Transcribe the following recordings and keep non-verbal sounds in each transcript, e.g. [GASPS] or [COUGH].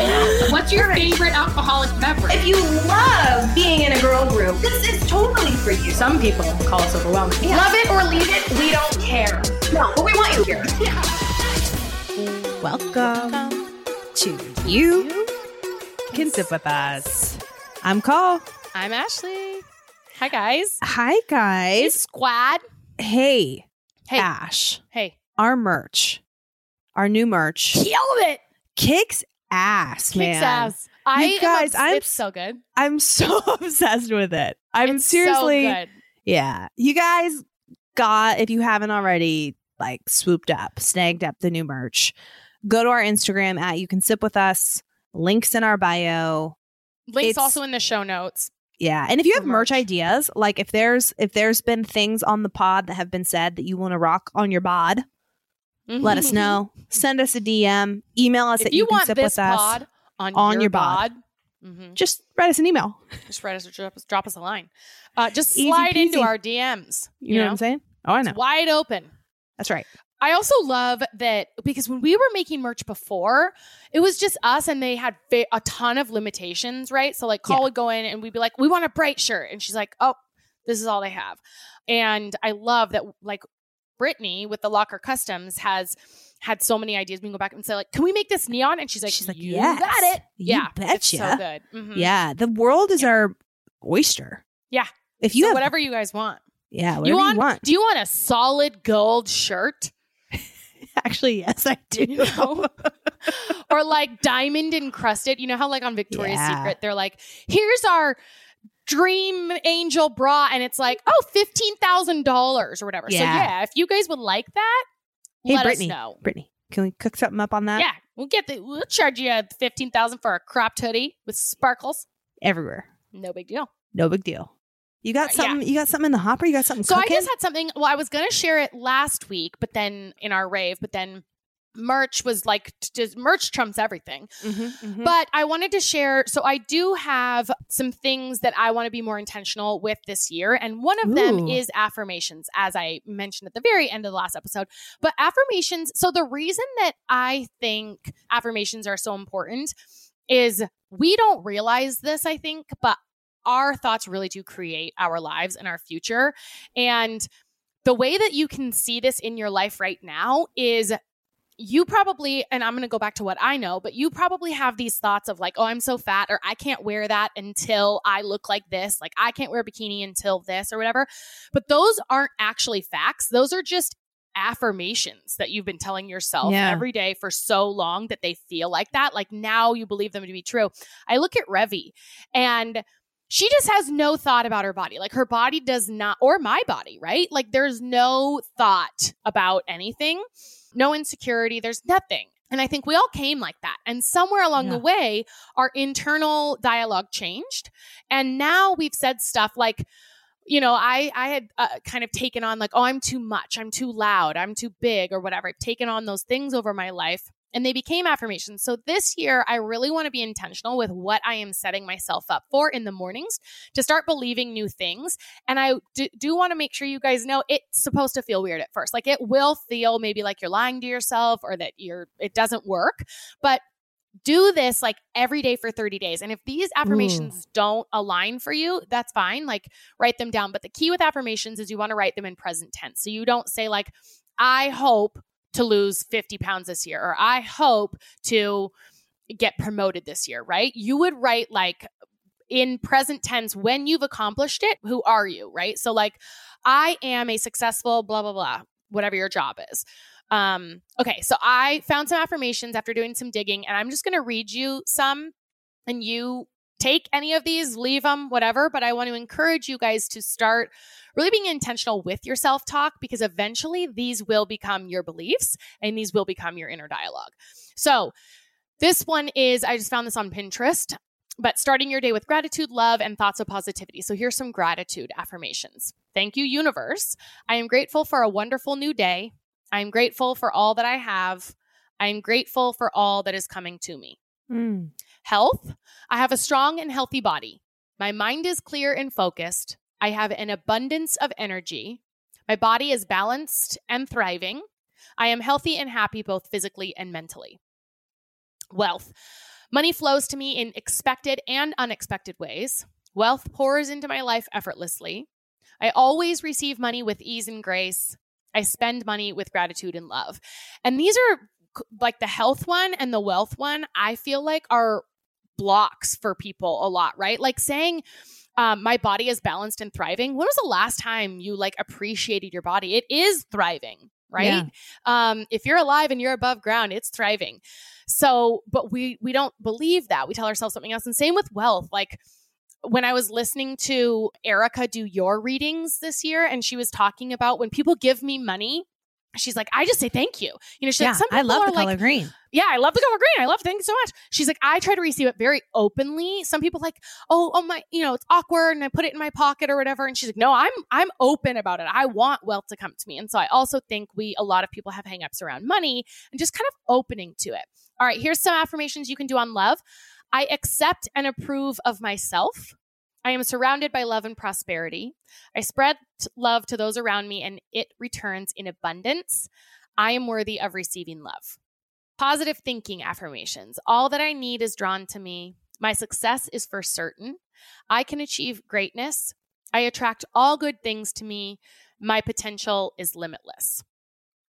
I. [GASPS] What's your favorite alcoholic beverage? If you love being in a girl group, this is totally for you. Some people call us overwhelming. Love it or leave it, we don't care. No, but we want you here. Welcome to You Can Sip With Us. I'm Coll. I'm Ashley. Hi, guys. Hi, Hey, guys. squad. Hey, Hey, Ash. hey. Our merch, our new merch, Killed it. kicks ass, man. Kicks ass. I am guys, obs- I'm it's so good. I'm [LAUGHS] so obsessed with it. I'm It's seriously, so good. yeah. You guys got, if you haven't already, like swooped up, snagged up the new merch. Go to our Instagram at You Can Sip With Us. Links in our bio. Links It's- also in the show notes. Yeah. And if you have merch merch. ideas, like if there's if there's been things on the pod that have been said that you want to rock on your bod, let us know. Send us a DM. Email us if at you, you, want sip this with us. pod on, on your, your bod. bod, mhm, Just write us an email. just write us or drop us, drop us a line. Uh, just Easy slide into our DMs. You, know, what I'm saying? Oh, I know. It's wide open. That's right. I also love that because when we were making merch before, it was just us and they had fa- a ton of limitations, right? So like Coll Yeah. would go in and we'd be like, we want a bright shirt. And she's like, oh, this is all they have. And I love that like Brittany with the Locker Customs has had so many ideas. We can go back and say like, can we make this neon? And she's like, She's like, you yes. got it. You yeah. It's so betcha. good. Mhm. Yeah. The world is Yeah. our oyster. Yeah. If you So have whatever you guys want. Yeah, whatever You you want, want. Do you want a solid gold shirt? [LAUGHS] Actually, yes, I [LAUGHS] do. you know? or like diamond encrusted. You know how like on Victoria's Yeah. Secret, they're like, here's our dream angel bra, and it's like, oh, fifteen thousand dollars or whatever. So Yeah. yeah, if you guys would like that, hey, let Brittany. us know. Brittany, can we cook something up on that? Yeah, we'll get the we'll charge you fifteen thousand for a cropped hoodie with sparkles. Everywhere. No big deal. No big deal. You got Uh, yeah. something you got something in the hopper? You got something So cooking? I just had something. Well, I was gonna share it last week, but then in our rave, but then merch was like just merch trumps everything. Mhm, mhm. But I wanted to share. So I do have some things that I want to be more intentional with this year. And one of them is affirmations, as I mentioned at the very end of the last episode. But affirmations, so the reason that I think affirmations are so important is we don't realize this, I think, but our thoughts really do create our lives and our future. And the way that you can see this in your life right now is you probably, and I'm going to go back to what I know, but you probably have these thoughts of like, oh, I'm so fat, or I can't wear that until I look like this. Like, I can't wear a bikini until this, or whatever. But those aren't actually facts. Those are just affirmations that you've been telling yourself Yeah. every day for so long that they feel like that. Like, now you believe them to be true. I look at Revi and she just has no thought about her body. Like her body does not, or my body, right? Like there's no thought about anything, no insecurity, there's nothing. And I think we all came like that. And somewhere along Yeah. the way, our internal dialogue changed. And now we've said stuff like, you know, I I had uh, kind of taken on like, oh, I'm too much, I'm too loud, I'm too big, or whatever. I've taken on those things over my life, and they became affirmations. So this year, I really want to be intentional with what I am setting myself up for in the mornings to start believing new things. And I do, do want to make sure you guys know it's supposed to feel weird at first. Like it will feel maybe like you're lying to yourself or that you're it doesn't work, but do this like every day for 30 days. And if these affirmations mm. don't align for you, that's fine. Like write them down. But the key with affirmations is you want to write them in present tense. So you don't say, like, I hope to lose 50 pounds this year, or I hope to get promoted this year, right? You would write like in present tense when you've accomplished it, who are you, right? So, like, I am a successful blah, blah, blah, whatever your job is. Um, okay, so I found some affirmations after doing some digging, and I'm just going to read you some, and you take any of these, leave them, whatever. But I want to encourage you guys to start really being intentional with your self talk because eventually these will become your beliefs and these will become your inner dialogue. So, this one is I just found this on Pinterest, but starting your day with gratitude, love, and thoughts of positivity. So, here's some gratitude affirmations. Thank you, universe. I am grateful for a wonderful new day. I am grateful for all that I have. I am grateful for all that is coming to me. Mm. Health. I have a strong and healthy body. My mind is clear and focused. I have an abundance of energy. My body is balanced and thriving. I am healthy and happy both physically and mentally. Wealth. Money flows to me in expected and unexpected ways. Wealth pours into my life effortlessly. I always receive money with ease and grace. I spend money with gratitude and love. And these are like the health one and the wealth one, I feel like are blocks for people a lot, right? Like saying, um, my body is balanced and thriving. When was the last time you like appreciated your body? It is thriving, right? Yeah. Um, if you're alive and you're above ground, it's thriving. So, but we we don't believe that. We tell ourselves something else. And same with wealth. Like when I was listening to Erica do your readings this year, and she was talking about when people give me money, she's like, I just say thank you. You know, she's yeah, like, some I love the like, color green. Yeah, I love the color green. I love thank you so much. She's like, I try to receive it very openly. Some people like, oh, oh my, you know, it's awkward and I put it in my pocket or whatever. And she's like, no, I'm I'm open about it. I want wealth to come to me. And so I also think we a lot of people have hangups around money and just kind of opening to it. All right, here's some affirmations you can do on love. I accept and approve of myself. I am surrounded by love and prosperity. I spread love to those around me and it returns in abundance. I am worthy of receiving love. Positive thinking affirmations. All that I need is drawn to me. My success is for certain. I can achieve greatness. I attract all good things to me. My potential is limitless.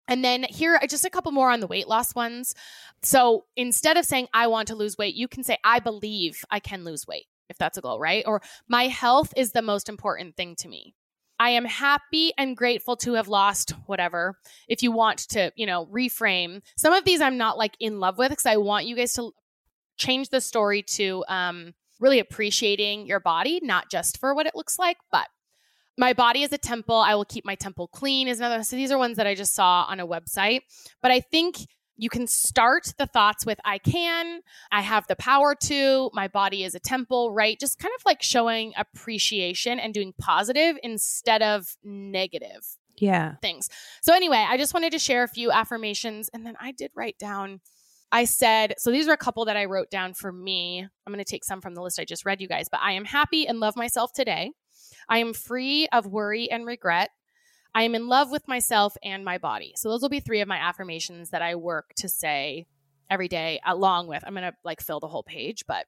And then here, just a couple more on the weight loss ones. So instead of saying, I want to lose weight, you can say, I believe I can lose weight if that's a goal, right? Or my health is the most important thing to me. I am happy and grateful to have lost whatever. If you want to, you know, reframe some of these, I'm not like in love with because I want you guys to change the story to um, really appreciating your body, not just for what it looks like, but my body is a temple. I will keep my temple clean is another. So these are ones that I just saw on a website. But I think you can start the thoughts with I can, I have the power to, my body is a temple, right? Just kind of like showing appreciation and doing positive instead of negative. Yeah. Things. So anyway, I just wanted to share a few affirmations and then I did write down I said, so these are a couple that I wrote down for me. I'm going to take some from the list I just read you guys, but I am happy and love myself today. I am free of worry and regret. I am in love with myself and my body. So those will be three of my affirmations that I work to say every day along with I'm going to like fill the whole page, but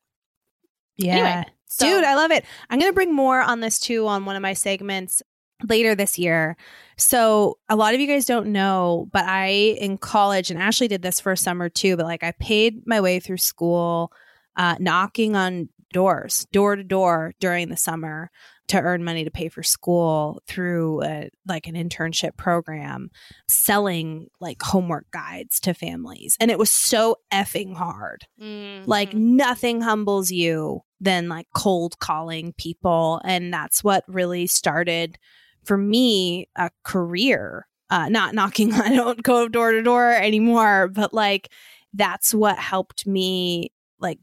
yeah. Anyway, so- Dude, I love it. I'm going to bring more on this too on one of my segments later this year. So, a lot of you guys don't know, but I in college and Ashley did this for a summer too, but like I paid my way through school uh knocking on doors, door to door during the summer to earn money to pay for school through a, like an internship program selling like homework guides to families. And it was so effing hard. Mm-hmm. like nothing humbles you than like cold calling people. And that's what really started for me a career. Uh not knocking [LAUGHS] i don't go door to door anymore but like that's what helped me like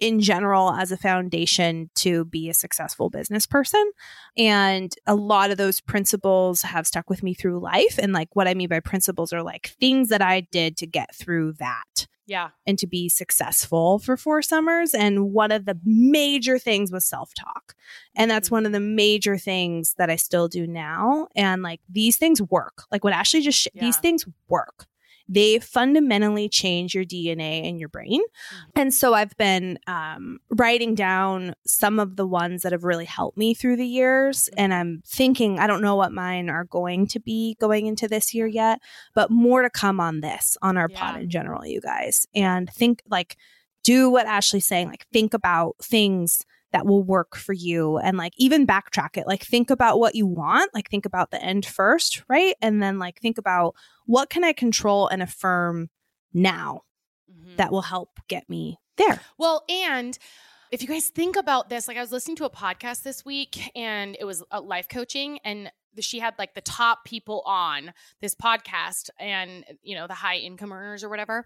in general as a foundation to be a successful business person. And a lot of those principles have stuck with me through life. And like what I mean by principles are like things that I did to get through that. Yeah. And to be successful for four summers. And one of the major things was self talk. And that's mm-hmm. one of the major things that I still do now. And like these things work. Like what Ashley just, sh- yeah. these things work they fundamentally change your DNA and your brain. Mm-hmm. And so I've been um, writing down some of the ones that have really helped me through the years. Mm-hmm. And I'm thinking, I don't know what mine are going to be going into this year yet, but more to come on this, on our yeah. pod in general, you guys. And think like, do what Ashley's saying, like, think about things that will work for you and like even backtrack it. Like think about what you want like think about the end first right? And then like think about what can i control and affirm now mm-hmm. that will help get me there? Well and if you guys think about this like i was listening to a podcast this week and it was a life coaching and she had like the top people on this podcast and you know the high income earners or whatever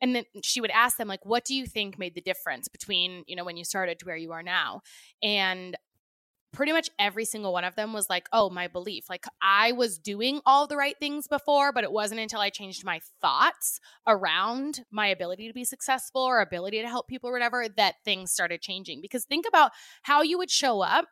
and then she would ask them like what do you think made the difference between you know when you started to where you are now? And pretty much every single one of them was like oh my belief. Like i was doing all the right things before but it wasn't until i changed my thoughts around my ability to be successful or ability to help people or whatever that things started changing. Because think about how you would show up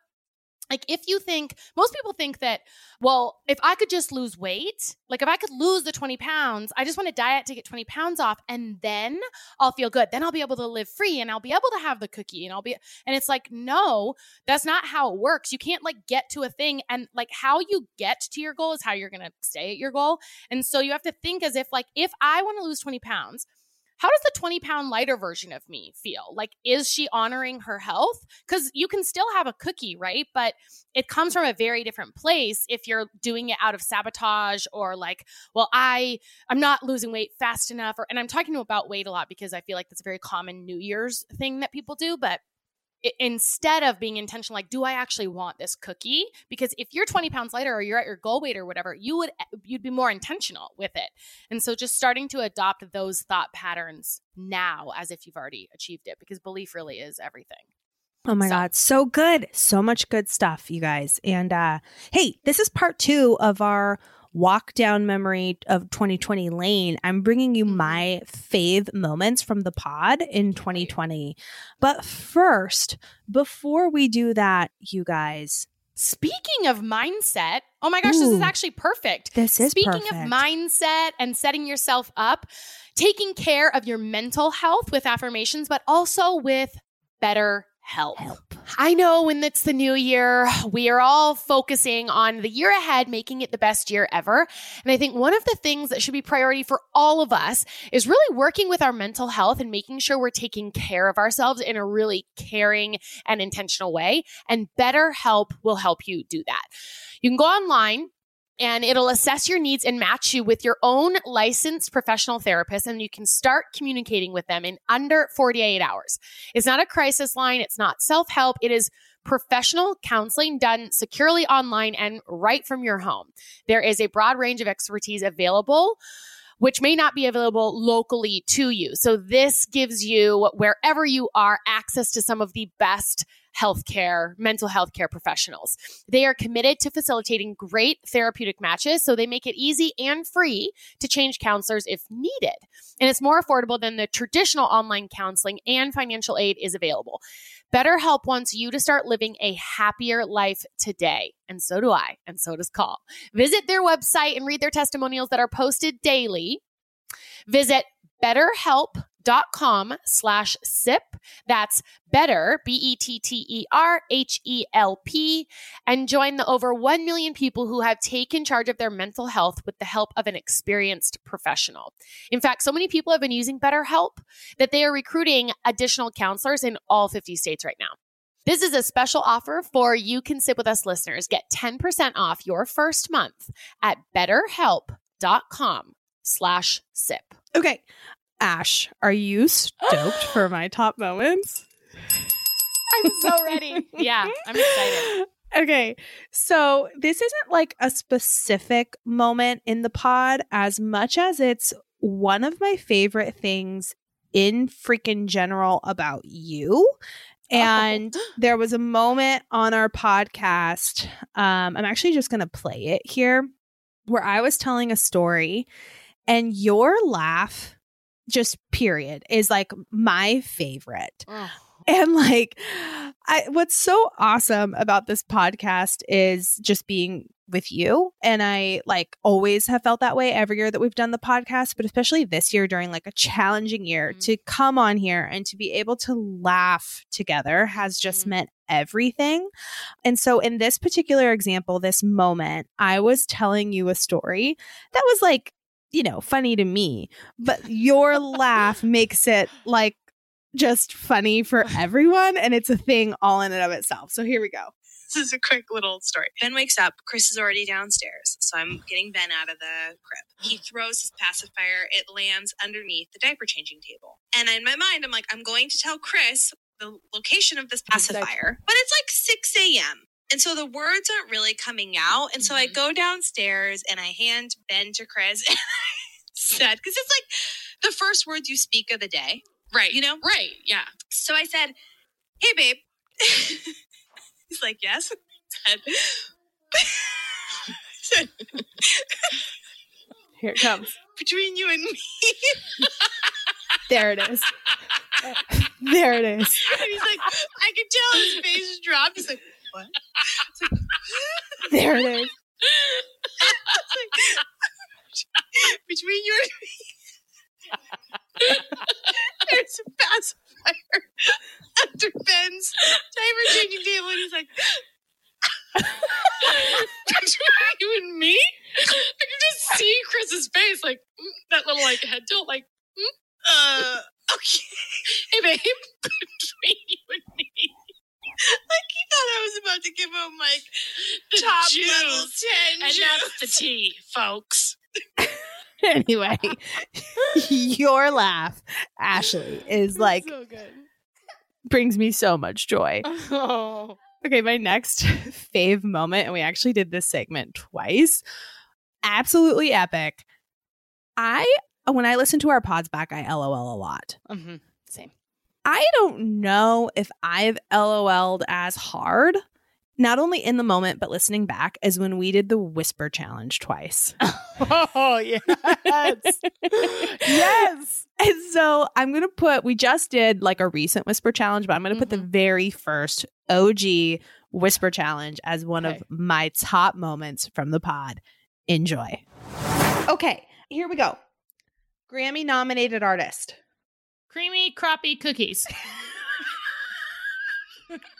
like if you think most people think that well if i could just lose weight like if i could lose the 20 pounds i just want to diet to get 20 pounds off and then i'll feel good. Then i'll be able to live free and i'll be able to have the cookie and i'll be and it's like no that's not how it works. You can't like get to a thing and like how you get to your goal is how you're to stay at your goal. And so you have to think as if like if i want to lose 20 pounds how does the 20 pound lighter version of me feel? Like, is she honoring her health? Because you can still have a cookie, right? But it comes from a very different place if you're doing it out of sabotage or like, well, I I'm not losing weight fast enough. Or and I'm talking about weight a lot because I feel like that's a very common New Year's thing that people do. But instead of being intentional like do i actually want this cookie because if you're 20 pounds lighter or you're at your goal weight or whatever you would eh, you'd be more intentional with it and so just starting to adopt those thought patterns now as if you've already achieved it because belief really is everything Oh my so. God. So good. So much good stuff, you guys. And uh hey, this is part two of our walk down memory of 2020 lane, I'm bringing you mm-hmm. my fave moments from the pod in 2020. But first, before we do that, you guys, Speaking of mindset, oh my gosh, Ooh, this is actually perfect. This is Speaking perfect. of mindset and setting yourself up, taking care of your mental health with affirmations, but also with better help. help. I know when it's the new year, we are all focusing on the year ahead, making it the best year ever. And I think one of the things that should be priority for all of us is really working with our mental health and making sure we're taking care of ourselves in a really caring and intentional way. And BetterHelp will help you do that. You can go online and it'll assess your needs and match you with your own licensed professional therapist and you can start communicating with them in under 48 hours. It's not a crisis line, it's not self-help, it is professional counseling done securely online and right from your home. There is a broad range of expertise available which may not be available locally to you. So this gives you wherever you are access to some of the best healthcare, mental health care professionals. They are committed to facilitating great therapeutic matches, so they make it easy and free to change counselors if needed. And it's more affordable than the traditional online counseling, and financial aid is available. BetterHelp wants you to start living a happier life today. And so do I, and so does Coll. Visit their website and read their testimonials that are posted daily. Visit BetterHelp dot com slash sip. That's better, B E T T E R H E L P, and join the over 1 million people who have taken charge of their mental health with the help of an experienced professional. In fact, so many people have been using BetterHelp that they are recruiting additional counselors in all 50 states right now. This is a special offer for You Can Sip With Us listeners. Get 10% off your first month at betterhelp.com slash sip. Okay. Ash, are you stoked for my [GASPS] top moments? I'm so ready. yeah, I'm excited. [LAUGHS] Okay. So, this isn't like a specific moment in the pod as much as it's one of my favorite things in freaking general about you. And oh. there was a moment on our podcast. Um, I'm actually just going to play it here where I was telling a story and your laugh just period is like my favorite. Oh. And like I what's so awesome about this podcast is just being with you and I like always have felt that way every year that we've done the podcast but especially this year during like a challenging year mm-hmm. to come on here and to be able to laugh together has just mm-hmm. meant everything. And so in this particular example this moment I was telling you a story that was like you know, funny to me, but your laugh [LAUGHS] makes it like just funny for everyone. And it's a thing all in and of itself. So here we go. This is a quick little story. Ben wakes up. Chris is already downstairs. So I'm getting Ben out of the crib. He throws his pacifier. It lands underneath the diaper changing table. And in my mind, I'm like, I'm going to tell Chris the location of this pacifier. But it's like 6 a.m. And so the words aren't really coming out. And so mm-hmm. I go downstairs and I hand Ben to Chris [LAUGHS] and I said, because it's like the first words you speak of the day. Right. You know? Right. Yeah. So I said, Hey, babe. [LAUGHS] He's like, Yes. I said, Here it comes. [LAUGHS] Between you and me. there it is. There it is. And he's like, I can tell his face dropped. He's like, what? [LAUGHS] There it is. [LAUGHS] Between you and me, [LAUGHS] there's a pacifier under Ben's diaper changing table, and he's like, between you and me, I can just see Chris's face, like mm, that little like head tilt, like, mm, uh, okay, hey babe, between you and me. Like he thought I was about to give him like the top level ten, And juice. that's the tea, folks. Anyway, [LAUGHS] [LAUGHS] your laugh, Ashley, is like so good. brings me so much joy. [LAUGHS] Oh. Okay, my next fave moment, and we actually did this segment twice. Absolutely epic. I when I listen to our pods back, I LOL a lot. hmm Same. I don't know if I've LOL'd as hard, not only in the moment, but listening back, as when we did the whisper challenge twice. [LAUGHS] Oh yes. yes. And so I'm going to put, we just did like a recent whisper challenge, but I'm going to put the mm-hmm. very first OG whisper challenge as one Okay. of my top moments from the pod. Enjoy. Okay, here we go. Grammy nominated artist. Creamy crappie cookies. [LAUGHS]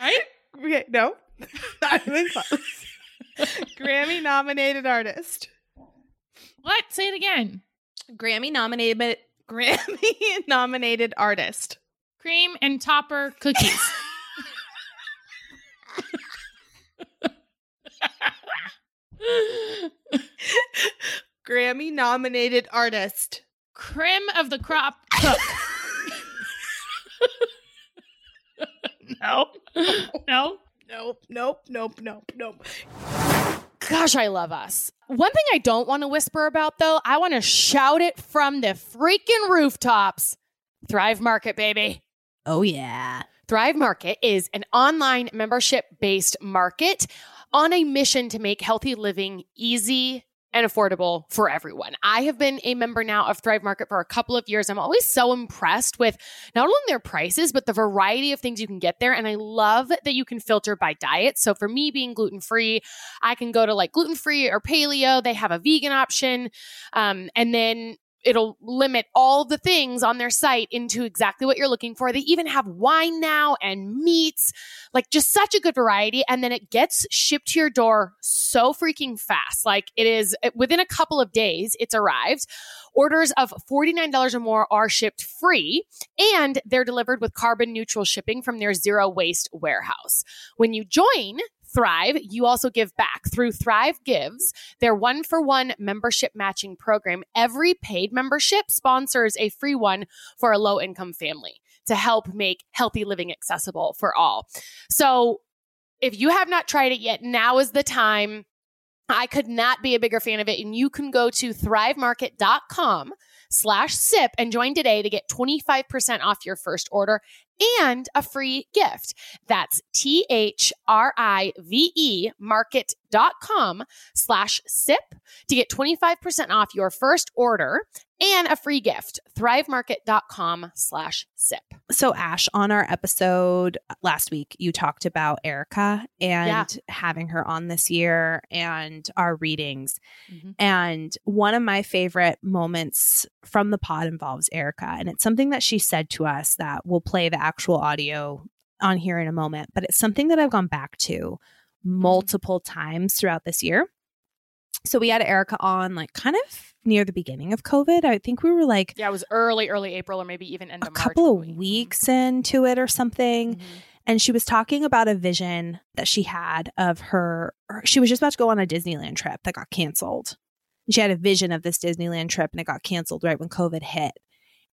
Right? [LAUGHS] Okay, no. [LAUGHS] [LAUGHS] Grammy nominated artist. What? Say it again. Grammy nominated Grammy nominated artist. Cream and topper cookies. Grammy nominated artist. Crim of the crop cook. [LAUGHS] no. No. Nope, nope, nope, nope, nope. Gosh, I love us. One thing I don't want to whisper about though, I want to shout it from the freaking rooftops. Thrive Market, baby. Oh yeah. Thrive Market is an online membership based market on a mission to make healthy living easy and affordable for everyone. I have been a member now of Thrive Market for a couple of years. I'm always so impressed with not only their prices, but the variety of things you can get there. And I love that you can filter by diet. So for me being gluten free, I can go to like gluten free or paleo. They have a vegan option. Um, and then it'll limit all the things on their site into exactly what you're looking for. They even have wine now and meats, like just such a good variety. And then it gets shipped to your door so freaking fast. Like it is within a couple of days, it's arrived. Orders of $49 or more are shipped free and they're delivered with carbon neutral shipping from their zero waste warehouse. When you join, Thrive, you also give back through Thrive Gives, their one for one membership matching program. Every paid membership sponsors a free one for a low income family to help make healthy living accessible for all. So if you have not tried it yet, now is the time. I could not be a bigger fan of it. And you can go to thrivemarket.com slash sip and join today to get 25% off your first order and a free gift. That's T H R I V E market.com slash sip to get 25% off your first order and a free gift. Thrivemarket.com slash sip. So Ash, on our episode last week, you talked about Erica and Yeah. having her on this year and our readings. Mhm. And one of my favorite moments from the pod involves Erica. And it's something that she said to us that we'll play the actual audio on here in a moment, but it's something that I've gone back to multiple times throughout this year. So we had Erica on like kind of near the beginning of COVID. I think we were like Yeah, it was early, early April or maybe even end a of March. couple of we- weeks into it or something. Mhm. And she was talking about a vision that she had of her, she was just about to go on a Disneyland trip that got canceled. She had a vision of this Disneyland trip and it got canceled right when COVID hit.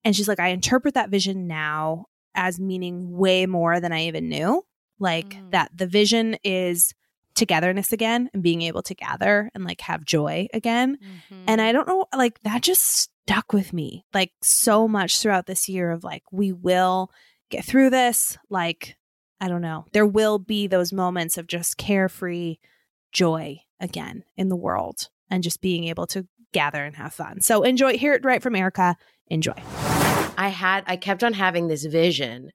And she's like, I interpret that vision now as meaning way more than I even knew. Like Mm. that the vision is togetherness again and being able to gather and like have joy again. Mhm. And I don't know, like that just stuck with me like so much throughout this year of like, we will get through this. Like, I don't know, there will be those moments of just carefree joy again in the world and just being able to gather and have fun. So enjoy, hear it right from Erica. Enjoy. I had I kept on having this vision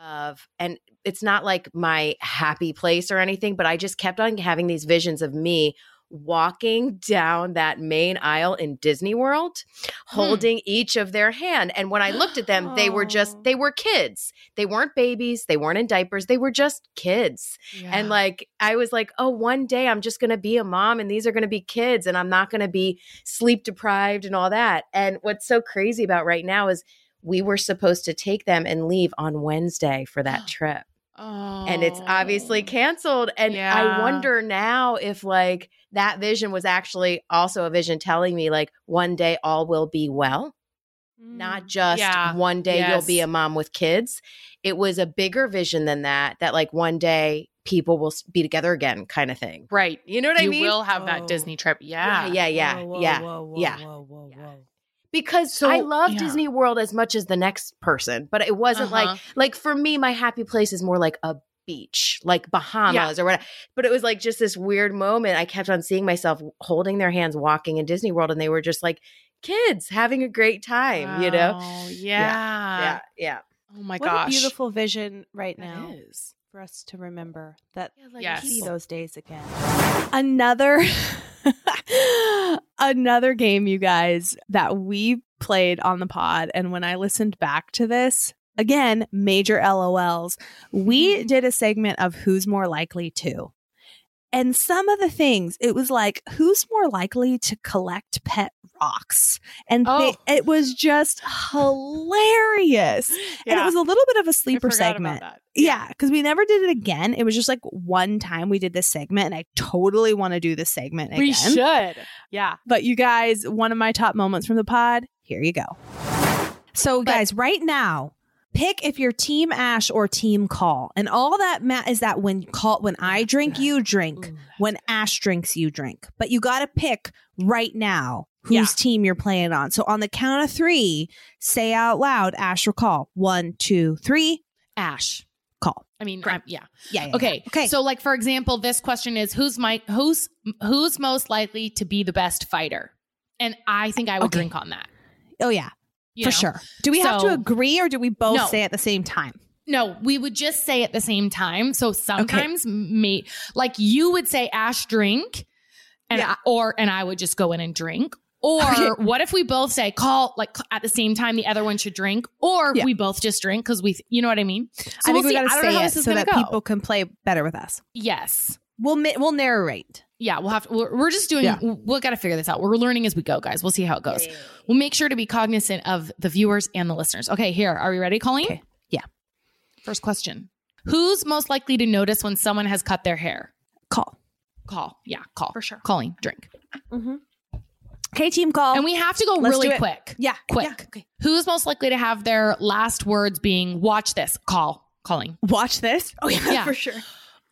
of and it's not like my happy place or anything, but I just kept on having these visions of me walking down that main aisle in Disney World, hmm. holding each of their hand. And when I looked at them, they were just, Oh. they were kids. They weren't babies. They weren't in diapers. They were just kids. And like, I was like, oh, one day I'm just going to be a mom and these are going to be kids and I'm not going to be sleep deprived and all that. And what's so crazy about right now is we were supposed to take them and leave on Wednesday for that [GASPS] trip oh. and it's obviously canceled and Yeah. i wonder now if like that vision was actually also a vision telling me like one day all will be well not just Mm. Yeah. one day you'll be a mom with kids it was a bigger vision than that that like one day people will be together again kind of thing right. you know what you i mean We will have Whoa. that Disney trip. Yeah. yeah yeah Whoa, whoa, yeah whoa, whoa, yeah. whoa, whoa, whoa. Because So- I love yeah. Disney World as much as the next person, but it wasn't Uh-huh. like like for me, my happy place is more like a beach, like Bahamas or whatever. But it was like just this weird moment. I kept on seeing myself holding their hands, walking in Disney World, and they were just like kids having a great time, you know? Wow, Yeah. yeah, yeah. Oh my What gosh. a beautiful vision right That now is. for us to remember that Yes. see those days again. Another [LAUGHS] [LAUGHS] another game you guys that we played on the pod and when I listened back to this, again, major LOLs. We mm-hmm. did a segment of who's more likely to. And some of the things, it was like, who's more likely to collect pet rocks? And they- Oh. it was just hilarious. [GASPS] And it was a little bit of a sleeper segment. Yeah, because we never did it again. It was just like one time we did this segment, and I totally want to do this segment again. We should. Yeah. But you guys, one of my top moments from the pod, here you go. So, guys, right now, pick if you're team Ash or team Coll. And all that ma- is that when Coll when I drink, you drink. When Ash drinks, you drink. But you got to pick right now whose Yeah. team you're playing on. So on the count of three, say out loud, Ash or Coll. One, two, three, Ash. Coll. I mean, yeah. Yeah. yeah, Okay. yeah. Okay. So, like for example, this question is who's my who's who's most likely to be the best fighter? And I think I would Okay. drink on that. oh yeah, for know? sure. Do we have to agree or do we both No. say at the same time? No, we would just say at the same time. So sometimes me like you would say Ash drink, and Yeah. I, or and I would just go in and drink. Or Okay. [LAUGHS] what if we both say Coll like at the same time the other one should drink, or Yeah. we both just drink because we you know what I mean. So I we'll think we got to I don't know say it so that go. people can play better with us. yes. We'll we'll narrate. Yeah, we'll have to. We're, we're just doing. Yeah. We'll got to figure this out. We're learning as we go, guys. We'll see how it goes. We'll make sure to be cognizant of the viewers and the listeners. Okay, here. Are we ready, Colleen? Okay. Yeah. First question: Who's most likely to notice when someone has cut their hair? Coll. Coll. Yeah, Coll For sure. Colleen, drink. Mm-hmm. Okay, team Coll. And we have to go Let's really quick. yeah, Quick. yeah, okay. Who's most likely to have their last words being "Watch this"? Coll. Calling. Watch this. Oh yeah, Yeah. [LAUGHS] for sure.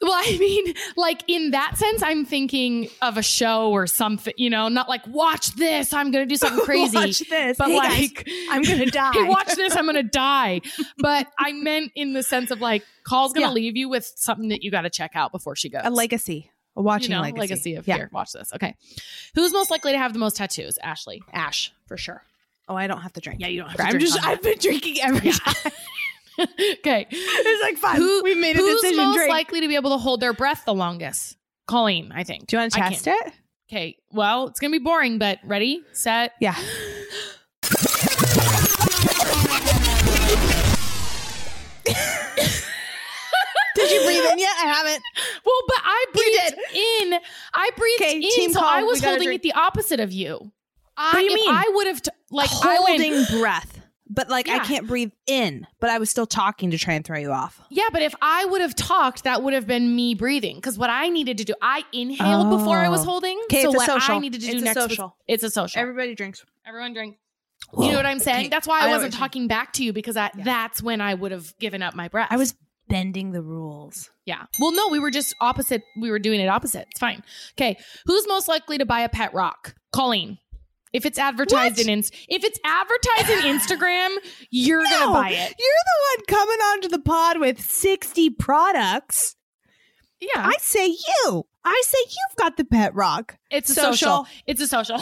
Well, I mean, like in that sense, I'm thinking of a show or something, you know, not like watch this, I'm going to do [LAUGHS] something crazy. Watch this. But Hey, guys, like, I'm gonna [LAUGHS] die. hey, watch this, I'm going [LAUGHS] to die. But I meant in the sense of like, Coll's going to Yeah. leave you with something that you got to check out before she goes. a legacy. A watching you know, legacy. legacy of yeah. here. Watch this. Okay. Who's most likely to have the most tattoos? Ashley. Ash, for sure. Oh, I don't have to drink. Yeah, you don't have to I'm drink just. on that. I've been drinking every time. [LAUGHS] okay. It's like fine. Who, we made a who's decision. most drink. likely to be able to hold their breath the longest? Colleen, I think. Do you want to test it? Okay. Well, it's going to be boring, but ready, set. Yeah. Did you breathe in yet? I haven't. Well, but I breathed in. I breathed Okay, in, so. I was holding drink. it the opposite of you. I, do you mean? I would have t- like I holding went, breath, but like I can't breathe in. But I was still talking to try and throw you off. yeah, but if I would have talked, that would have been me breathing. Because what I needed to do, I inhaled before I was oh. holding. holding. 'Kay, so it's a what social. I needed to do It's a next was- social. it's a social. Everybody drinks. Everyone drink. You know what I'm saying? Okay. That's why I I, wasn't you're saying. talking back to you because I, Yeah. that's when I would have given up my breath. I was bending the rules. Yeah. Well, no, we were just opposite. We were doing it opposite. It's fine. Okay. Who's most likely to buy a pet rock? Colleen. If it's advertised What? in if it's advertised in Instagram, [LAUGHS] you're No, gonna buy it. You're the one coming onto the pod with 60 products. Yeah. I say you. I say you've got the pet rock. it's a social. social. It's a social.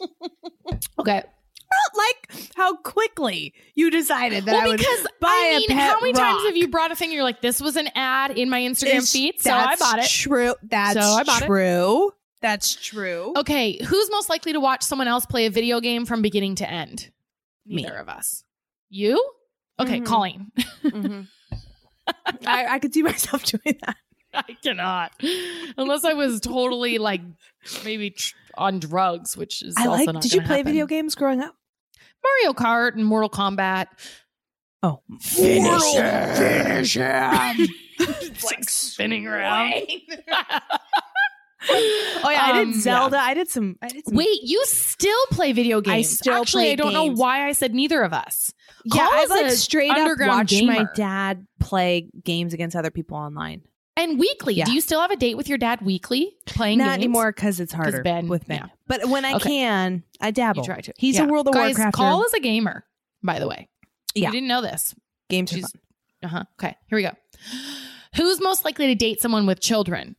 [LAUGHS] okay. don't like how quickly you decided that well, I would because buy I a mean, pet how many times have you brought a thing? You're like, this was an ad in my Instagram It's- feed, so I bought it. True. That's So I bought it. True. That's true. Okay, who's most likely to watch someone else play a video game from beginning to end? Me. Neither of us. You? Okay, Mhm. Colleen. Mhm. [LAUGHS] I, I could see myself [LAUGHS] doing that. I cannot, unless I was totally like maybe tr- on drugs, which is I also like. not Did you play happen. video games growing up? Mario Kart and Mortal Kombat? Oh, Finish him. Finish him. [LAUGHS] it's like spinning around. Oh yeah, I Um, did Zelda. I did some. I did some. Wait, you still play video games? still Actually, play I don't know why I said neither of us. yeah, Coll I like a straight up watched my dad play games against other people online. And weekly, Yeah. do you still have a date with your dad weekly playing Not games? anymore because it's harder Ben- with Ben. yeah. But when I Okay. can, I You dabble. try to. He's Yeah. a World of Guys, Warcraft. Coll is a gamer, by the way. Yeah. You didn't know this. games. Are She's- fun. Uh huh. Okay, here we go. Who's most likely to date someone with children?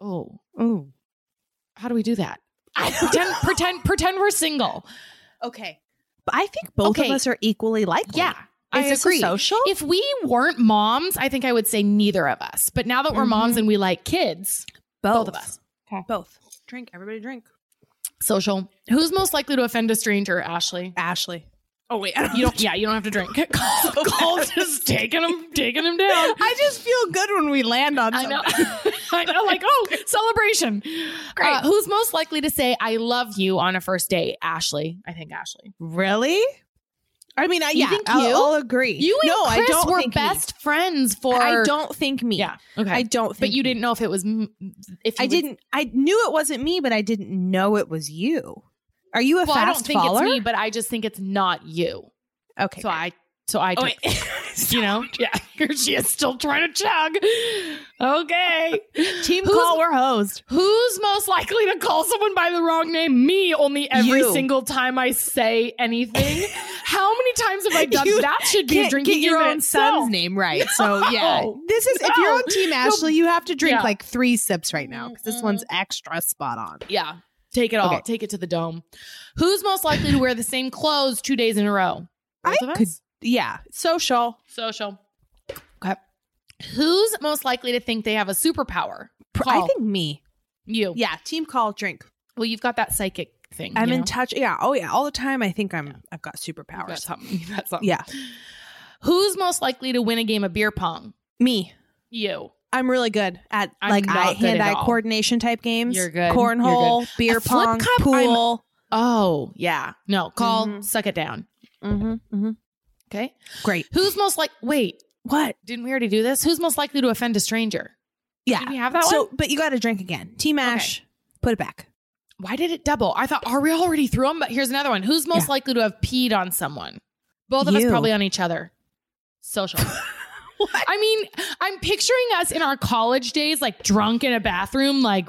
Oh, oh, how do we do that? [LAUGHS] pretend, pretend, pretend we're single. Okay. But I think both Okay. of us are equally likely. Yeah, I Is this agree. social? If we weren't moms, I think I would say neither of us. But now that we're mm-hmm. moms and we like kids, both, of us. Okay. Both. Drink. Everybody drink. Social. Who's most likely to offend a stranger? Ashley. Ashley. Oh wait. You don't. Yeah, you don't have to drink. [LAUGHS] Cole, [LAUGHS] Cole's just taking him, taking him down. [LAUGHS] I just feel good when we land on I something. know. I know. Like, oh, celebration. Great. Uh, who's most likely to say "I love you" on a first date? Ashley. I think Ashley. Really? I mean, I, You yeah, think I'll, you? I'll agree. You and no, Chris I don't were think me. best friends for. I don't think me. Yeah. Okay. I don't. Think but you me. didn't know if it was. If you I would- didn't. I knew it wasn't me, but I didn't know it was you. Are you a Well, I don't think follower? it's me, but I just think it's not you. okay. So I. So I. Oh, Took, [LAUGHS] you know. Yeah. [LAUGHS] Here she is, still trying to chug. Okay. [LAUGHS] Team Who's- Coll. We're hosed. Who's most likely to call someone by the wrong name? Me, only every You. single time I say anything. How many times have I done You that? Should be drinking get your own son's name right. So yeah, No. this is if you're on Team Ashley, you have to drink Yeah. like three sips right now because this Mm-mm. one's extra spot on. Yeah. Take it all. Okay. Take it to the dome. Who's most likely to wear the same clothes two days in a row? Both I of could- us? Yeah, social. Social. Okay. Who's most likely to think they have a superpower? Coll. I think me. You. Yeah, team Coll. Drink. Well, you've got that psychic thing. I'm in know? touch. Yeah. Oh yeah. All the time. I think I'm. Yeah. I've got superpowers. something. [LAUGHS] Something. Yeah. Who's most likely to win a game of beer pong? Me. You. I'm really good at I'm like eye, good at hand-eye all. coordination type games. You're good. Cornhole, beer A pong, cup, I'm- pool. Oh, yeah. No, Coll, Mhm. suck it down. Mm-hmm, mm-hmm. Okay. Great. Who's most like, wait, What? didn't we already do this? Who's most likely to offend a stranger? Yeah. Did we have that so, one? but you got to drink again. Team Ash, put it back. Why did it double? I thought, are we already through them? But here's another one. Who's most Yeah. likely to have peed on someone? Both of us probably on each other. Social. [LAUGHS] [LAUGHS] I mean, I'm picturing us in our college days, like drunk in a bathroom, like,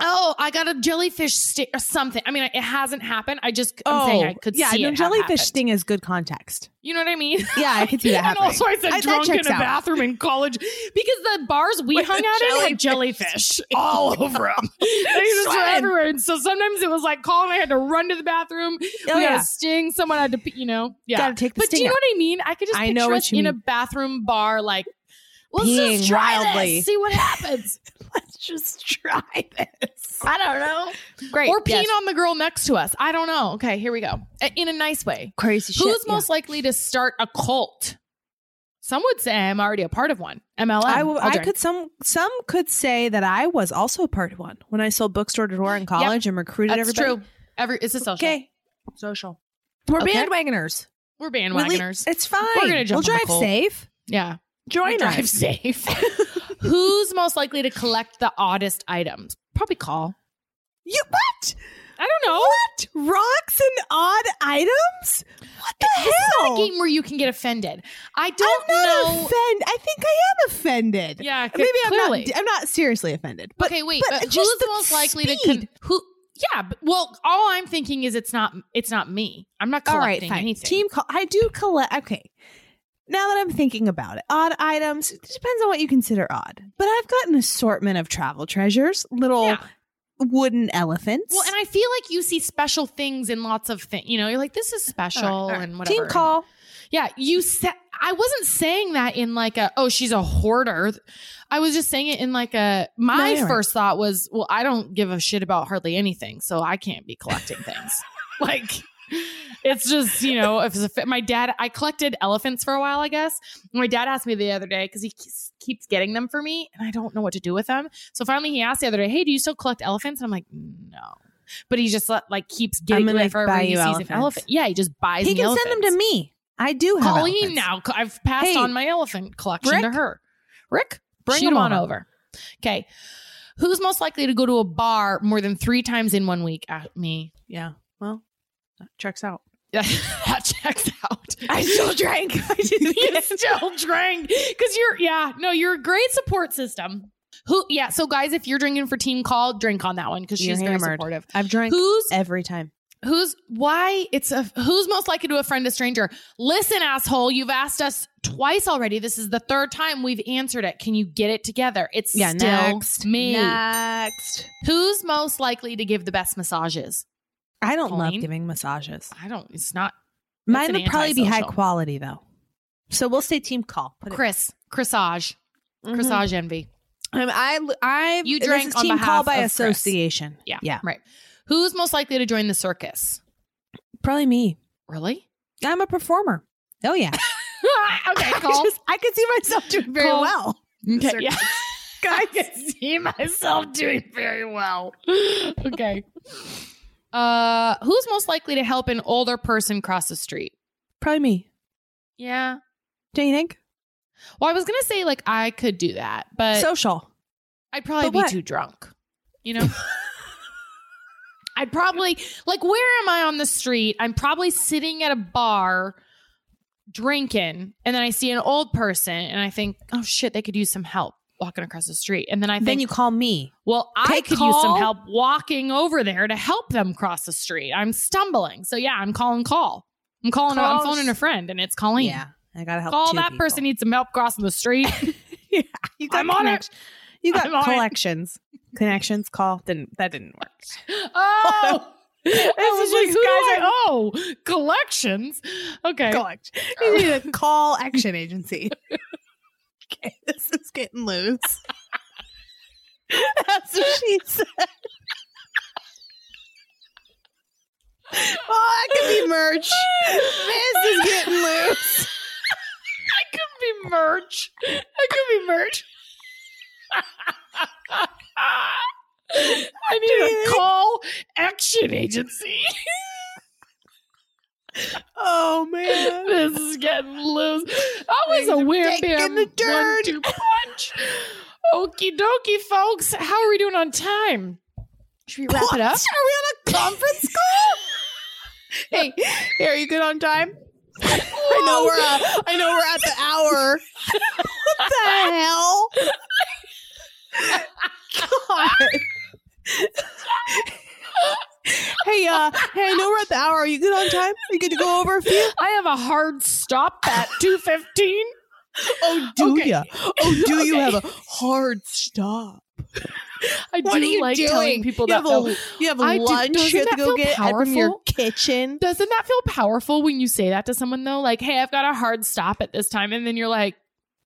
oh, I got a jellyfish stick or something. I mean, it hasn't happened. I just, I'm saying oh, I could Oh, yeah, see no, jellyfish sting is good context. You know what I mean? Yeah, I could see [LAUGHS] that and also, I said I- drunk in a out. bathroom in college because the bars we With hung out in had jellyfish. all [LAUGHS] over them. [LAUGHS] they just were everywhere. And so sometimes it was like Colin and I had to run to the bathroom. Oh, we yeah. a sting. Someone had to, you know, yeah. Gotta take the but do sting you know out. what I mean? I could just I picture know us in a bathroom bar, like, let's Peeing just try wildly. this, see what happens. [LAUGHS] Just try this. I don't know. Great. Or peeing Yes. on the girl next to us. I don't know. Okay, here we go. In a nice way. crazy shit. Who's yeah. most likely to start a cult? Some would say I'm already a part of one. MLM. I, I'll I could some some could say that I was also a part of one when I sold bookstore to door in college and recruited That's everybody. true. Every it's a social. Okay, social. We're Okay. bandwagoners. We're bandwagoners. It's fine. We're gonna jump We'll drive safe. yeah. Join drive us. safe. [LAUGHS] Who's most likely to collect the oddest items? Probably Coll. You what? I don't know. What rocks and odd items? What the This is hell? not a game where you can get offended. I don't I'm not know. offended. I think I am offended. yeah, Maybe I'm clearly. not. I'm not seriously offended. But okay, wait. but But, who's the most likely to con- who? Yeah, but, well, all I'm thinking is it's not it's not me. I'm not all collecting right, fine. anything. Team Coll. I do collect. Okay. Now that I'm thinking about it, odd items. It depends on what you consider odd. But I've got an assortment of travel treasures, little Yeah. wooden elephants. Well, and I feel like you see special things in lots of things. You know, you're like, this is special All right, all right. and whatever. Team Coll. Yeah, you said I wasn't saying that in like a oh she's a hoarder. I was just saying it in like a my right. first thought was well I don't give a shit about hardly anything, so I can't be collecting things. [LAUGHS] like it's just you know if it's a, my dad I collected elephants for a while I guess. My dad asked me the other day because he keeps- getting them for me and I don't know what to do with them. So finally he asked the other day, hey, do you still collect elephants? And I'm like no. But he just like keeps getting them for buy every you season elephants. elephant. Yeah, he just buys them. he can elephants. send them to me. I do have Colleen elephants. now. I've passed Hey, on my elephant collection to her. Rick, bring them him on on. over. Okay. Who's most likely to go to a bar more than three times in one week? Uh, me. Yeah. Well, that checks out. [LAUGHS] that checks out. I still drank. [LAUGHS] I didn't you still drank because you're yeah no you're a great support system. Who yeah so guys if you're drinking for Team Coll drink on that one because she's very supportive. I've drank Who's every time. Who's why it's a who's most likely to offend a stranger? Listen, asshole, you've asked us twice already. This is the third time we've answered it. Can you get it together? It's Yeah, still next. me. Next. Who's most likely to give the best massages? I don't love giving massages. I don't. It's not Mine an would probably be high quality though. So we'll say team Coll. Put it- Chris. Chrisage. Mhm. Chrisage envy. Um, I, I, You this drank is on team Coll by of Chris. association. Yeah. yeah, Right. Who's most likely to join the circus? probably me. Really? I'm a performer. Oh yeah, [LAUGHS] okay, [LAUGHS] I, Coll. just- I can see myself doing very Coll. well. Okay, yeah. [LAUGHS] I can see myself doing very well. Okay. Uh, who's most likely to help an older person cross the street? Probably me. Yeah. Don't you think? Well, I was gonna say like I could do that, but Social. I'd probably but be what? too drunk. You know. [LAUGHS] I'd probably like where am I on the street? I'm probably sitting at a bar drinking and then I see an old person and I think, "Oh shit, they could use some help walking across the street." And then I think Then you Coll me. Well, I could use some help walking over there to help them cross the street. I'm stumbling. So yeah, I'm calling call. I'm calling I'm phoning a friend and it's Colleen. Yeah, I gotta help. Coll that people. person needs some help crossing the street. yeah, [LAUGHS] [LAUGHS] you got I'm on it. You got I'm collections. Connections. Coll didn't that didn't work. [LAUGHS] oh. I was like, who do guys I owe? Collections. Okay. Collect. You need a call action agency. Okay, [LAUGHS] this is getting loose. [LAUGHS] That's what she said. [LAUGHS] Oh, that could be merch. This is getting loose. That could be merch. That could be merch. I need a call action agency. Oh man. [LAUGHS] this is getting loose. That was a taking bam one two [LAUGHS] punch. Okie dokie, folks. How are we doing on time? Should we wrap it up? Are we on a conference call? [LAUGHS] hey, hey, are you good on time? I know we're uh, at, I know we're at the hour. what the hell? God. hey, uh, hey, I know we're at the hour. Are you good on time? Are you good to go over a few? I have a hard stop at [LAUGHS] two fifteen. Oh, do Okay. ya? Oh, do you have a hard stop? I What do are you like doing? telling people you that have a, you have a I lunch doesn't you have to go get from your kitchen. Doesn't that feel powerful when you say that to someone though? Like, hey, I've got a hard stop at this time, and then you're like,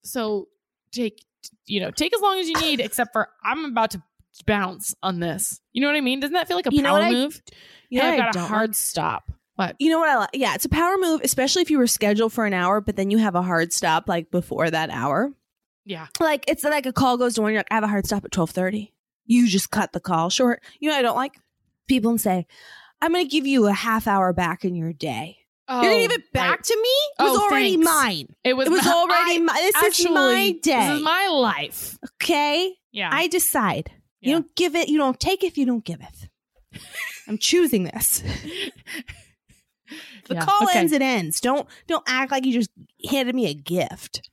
so take, you know, take as long as you need, except for I'm about to bounce on this. You know what I mean? Doesn't that feel like a You power I- move? You hey, I've got a hard like? stop. What? You know what I like? Yeah, it's a power move, especially if you were scheduled for an hour, but then you have a hard stop like before that hour. Yeah. Like it's like a call goes to one, you're like, I have a hard stop at twelve thirty. You just cut the call short. You know, what I don't like people and say, I'm going to give you a half hour back in your day. Oh, you're going to give it back right. to me? It was Oh, already thanks. mine. It was. It was already I- my. This is my day. This is my life. okay, Yeah. I decide. Yeah. You don't give it. You don't take if you don't give it. I'm choosing this. [LAUGHS] The Yeah, call okay. ends. It ends. Don't don't act like you just handed me a gift.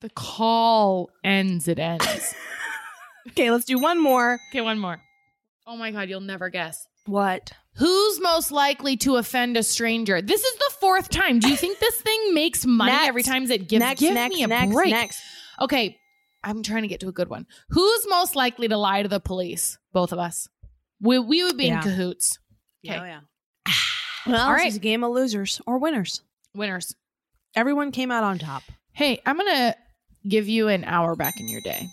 the call ends. It ends. [LAUGHS] Okay, let's do one more. okay, one more. Oh my god, you'll never guess. What? Who's most likely to offend a stranger? This is the fourth time. Do you think this thing makes money Next. every time it gives? next, give next, me a next, break. next. Okay, I'm trying to get to a good one. Who's most likely to lie to the police? Both of us. We we would be Yeah. in cahoots. Okay. Oh, yeah. [SIGHS] Well, All right. it's a game of losers or winners. Winners. Everyone came out on top. Hey, I'm gonna give you an hour back in your day.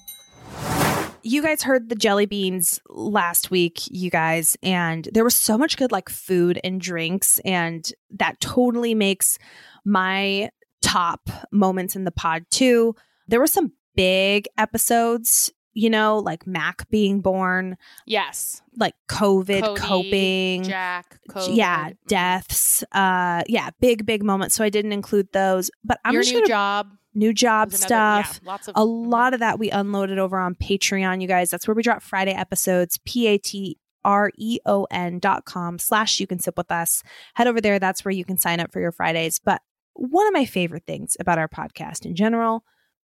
you guys heard the jelly beans last week, you guys, and there was so much good like food and drinks, and that totally makes my top moments in the pod too. There were some big episodes, you know, like Mac being born, Yes. like COVID Cody, coping. Jack. COVID. yeah, deaths. Uh yeah, big, big moments. So I didn't include those. But I'm Your just new gonna job. new job another- yeah, stuff lots of a lot of that we unloaded over on Patreon, you guys. That's where we drop Friday episodes. P A T R E O N dot com slash you can sip with us. Head over there. That's where you can sign up for your Fridays. But one of my favorite things about our podcast in general,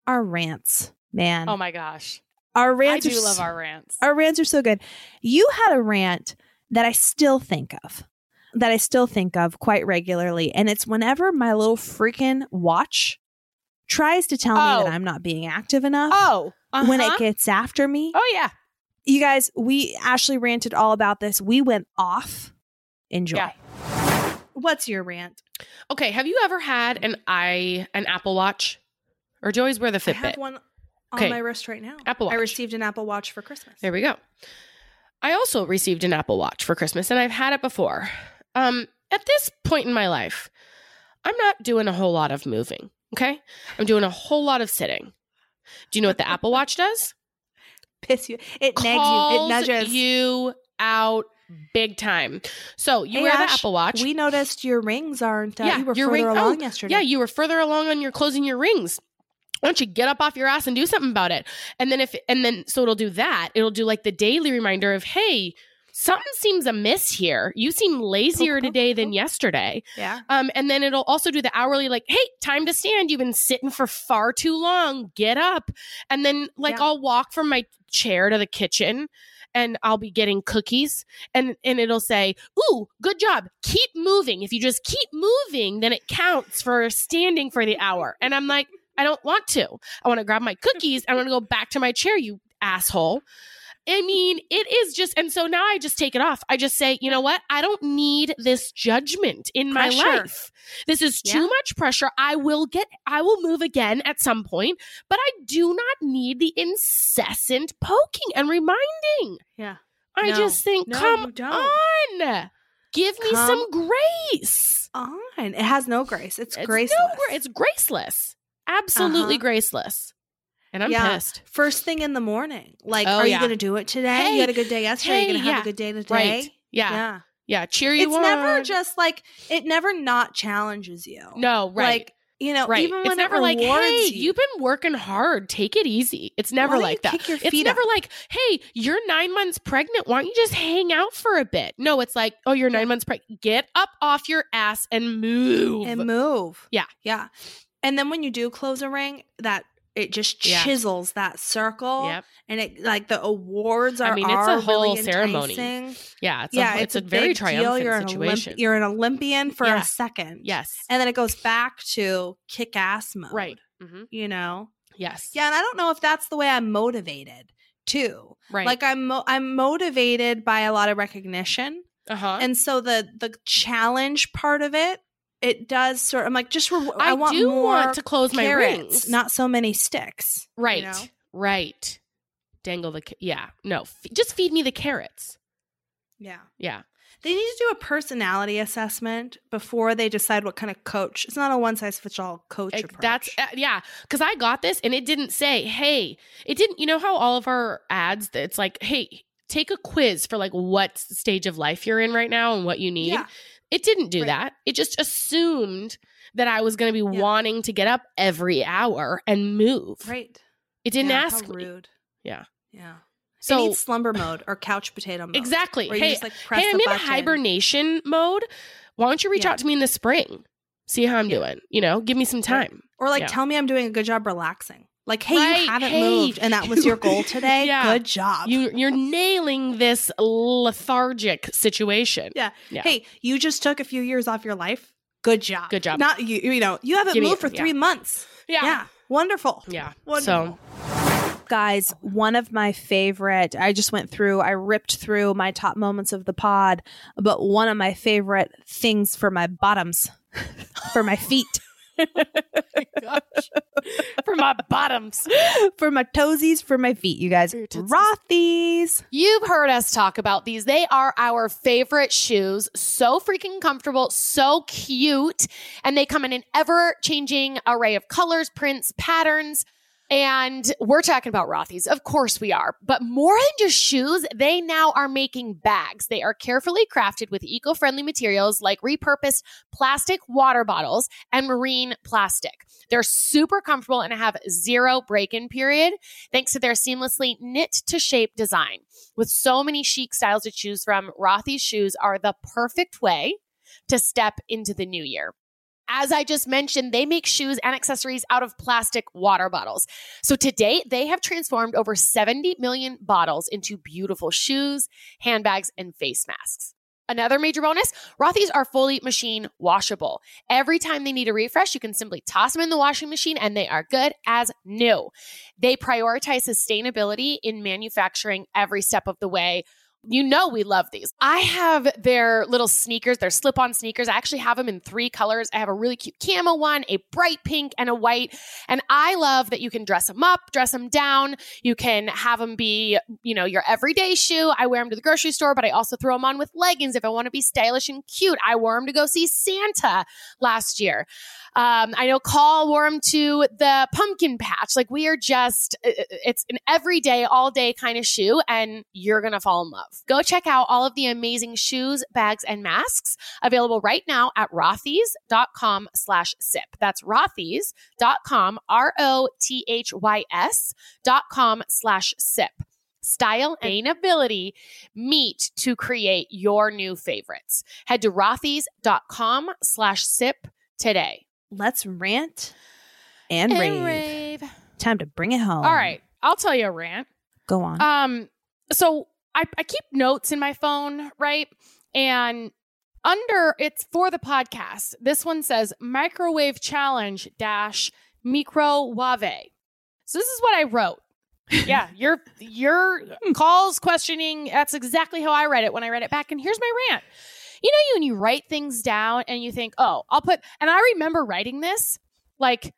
our rants, man. Oh my gosh. our rants I rants do are love our rants. our rants are so good. You had a rant that I still think of, that I still think of quite regularly. And it's whenever my little freaking watch tries to tell me Oh. that I'm not being active enough oh. when uh-huh. it gets after me. Oh yeah. You guys, we Ashley ranted all about this. We went off. Enjoy. Yeah. What's your rant? Okay. Have you ever had an i an Apple Watch, or do you always wear the Fitbit? I have one on Okay. my wrist right now. Apple Watch. I received an Apple Watch for Christmas. There we go. I also received an Apple Watch for Christmas, and I've had it before. Um, at this point in my life, I'm not doing a whole lot of moving. Okay, I'm doing a whole lot of sitting. Do you know what the Apple Watch does? [LAUGHS] Piss you. It nags you. It nudges. you out big time. So you Hey, wear the Ash, Apple Watch. We noticed your rings aren't. Uh, Yeah, you were your further ring- oh, along yesterday. Yeah, you were further along on your closing your rings. Why don't you get up off your ass and do something about it? And then if and then so it'll do that. It'll do like the daily reminder of, hey, something seems amiss here. You seem lazier today than yesterday. yeah. Um, and then it'll also do the hourly, like, hey, time to stand. You've been sitting for far too long. Get up. And then like Yeah. I'll walk from my chair to the kitchen and I'll be getting cookies and and it'll say, "Ooh, good job. Keep moving. If you just keep moving, then it counts for standing for the hour." And I'm like, "I don't want to. I want to grab my cookies. I want to go back to my chair, you asshole." I mean, it is just, and so now I just take it off. I just say, you know what? I don't need this judgment in my life. This is too Yeah. much pressure. I will get, I will move again at some point, but I do not need the incessant poking and reminding. Yeah. I No. just think, No, come on, give me Come some grace. On. It has no grace. It's, It's graceless. no gra- it's graceless. Absolutely Uh-huh. graceless. And I'm Yeah. pissed. First thing in the morning. Like, Oh, are you going to do it today? Hey, you had a good day yesterday. hey, you going to have yeah. a good day today? Right. Yeah. Yeah. Yeah. Cheer you It's on. never just like, it never not challenges you. No, right. Like, you know, right. even when it's never it like, hey, you. you've been working hard. Take it easy. It's never like that. It's never up? like, hey, you're nine months pregnant. Why don't you just hang out for a bit? No, it's like, oh, you're nine months pregnant. Get up off your ass and move. and move. Yeah. Yeah. And then when you do close a ring, that it just Yeah. chisels that circle. Yep. And it like the awards are I mean, it's a whole really ceremony. enticing. Yeah. It's yeah, a, it's, a, very big deal. triumphant You're an, Olymp- situation. you're an Olympian for Yeah. a second. yes. And then it goes back to kick ass mode. Right. hmm You know? Yes. Yeah. And I don't know if that's the way I'm motivated too. Right. Like I'm mo- I'm motivated by a lot of recognition. uh huh. And so the the challenge part of it, it does sort I'm like just re- I, I, want do want to close my carrots, rings. not so many sticks. you right. know? Right. Dangle the. Yeah. No. F- just feed me the carrots. Yeah. Yeah. They need to do a personality assessment before they decide what kind of coach. It's not a one size fits all coach Ex- approach. That's uh, yeah, because I got this and it didn't say, "Hey," it didn't. You know how all of our ads, it's like, "Hey, take a quiz for like what stage of life you're in right now and what you need." yeah. It didn't do Right. that. It just assumed that I was going to be Yeah. wanting to get up every hour and move. Right. It didn't Yeah, ask how me. rude. Yeah. Yeah. So it needs slumber mode or couch potato mode. exactly. Hey, just like hey, I'm in hibernation mode. Why don't you reach Yeah. out to me in the spring? See how I'm doing. You know, give me some time. Or like tell me I'm doing a good job relaxing. Like, hey, Right. you haven't Hey. moved and that was your [LAUGHS] goal today. Yeah. Good job. You, you're nailing this lethargic situation. yeah. Yeah. Hey, you just took a few years off your life. Good job. Good job. Not you, you know, you haven't Give me- moved for yeah. three months. Yeah. Yeah. Wonderful. Yeah. Wonderful. So Guys, one of my favorite, I just went through, I ripped through my top moments of the pod, but one of my favorite things for my bottoms, [LAUGHS] for my feet, For [LAUGHS] oh my bottoms. for my toesies, for my feet, you guys. For your tootsies. Rothy's. You've heard us talk about these. They are our favorite shoes. So freaking comfortable, so cute. And they come in an ever changing array of colors, prints, patterns. And we're talking about Rothy's. Of course we are. But more than just shoes, they now are making bags. They are carefully crafted with eco friendly materials like repurposed plastic water bottles and marine plastic. They're super comfortable and have zero break in period thanks to their seamlessly knit to shape design. With so many chic styles to choose from, Rothy's shoes are the perfect way to step into the new year. As I just mentioned, they make shoes and accessories out of plastic water bottles. So to date, they have transformed over 70 million bottles into beautiful shoes, handbags, and face masks. Another major bonus Rothy's are fully machine washable. Every time they need a refresh, you can simply toss them in the washing machine and they are good as new. They prioritize sustainability in manufacturing every step of the way. You know, we love these. I have their little sneakers, their slip on sneakers. I actually have them in three colors. I have a really cute camo one, a bright pink, and a white. And I love that you can dress them up, dress them down. You can have them be, you know, your everyday shoe. I wear them to the grocery store, but I also throw them on with leggings if I want to be stylish and cute. I wore them to go see Santa last year. Um, I know Coll wore them to the pumpkin patch. Like we are just, it's an everyday, all day kind of shoe, and you're going to fall in love. Go check out all of the amazing shoes, bags, and masks available right now at rothys.com slash sip. That's rothys.com, R O T H Y S dot com slash sip. Style and ability meet to create your new favorites. Head to rothys.com slash sip today. Let's rant and, rave. Time to bring it home. All right. I'll tell you a rant. Go on. Um, so I, I keep notes in my phone, right? And under it's for the podcast. This one says microwave challenge dash microwave. So this is what I wrote. yeah, [LAUGHS] your your hmm. calls questioning. That's exactly how I read it when I read it back. And here's my rant. You know, you when you write things down and you think, oh, I'll put. And I remember writing this like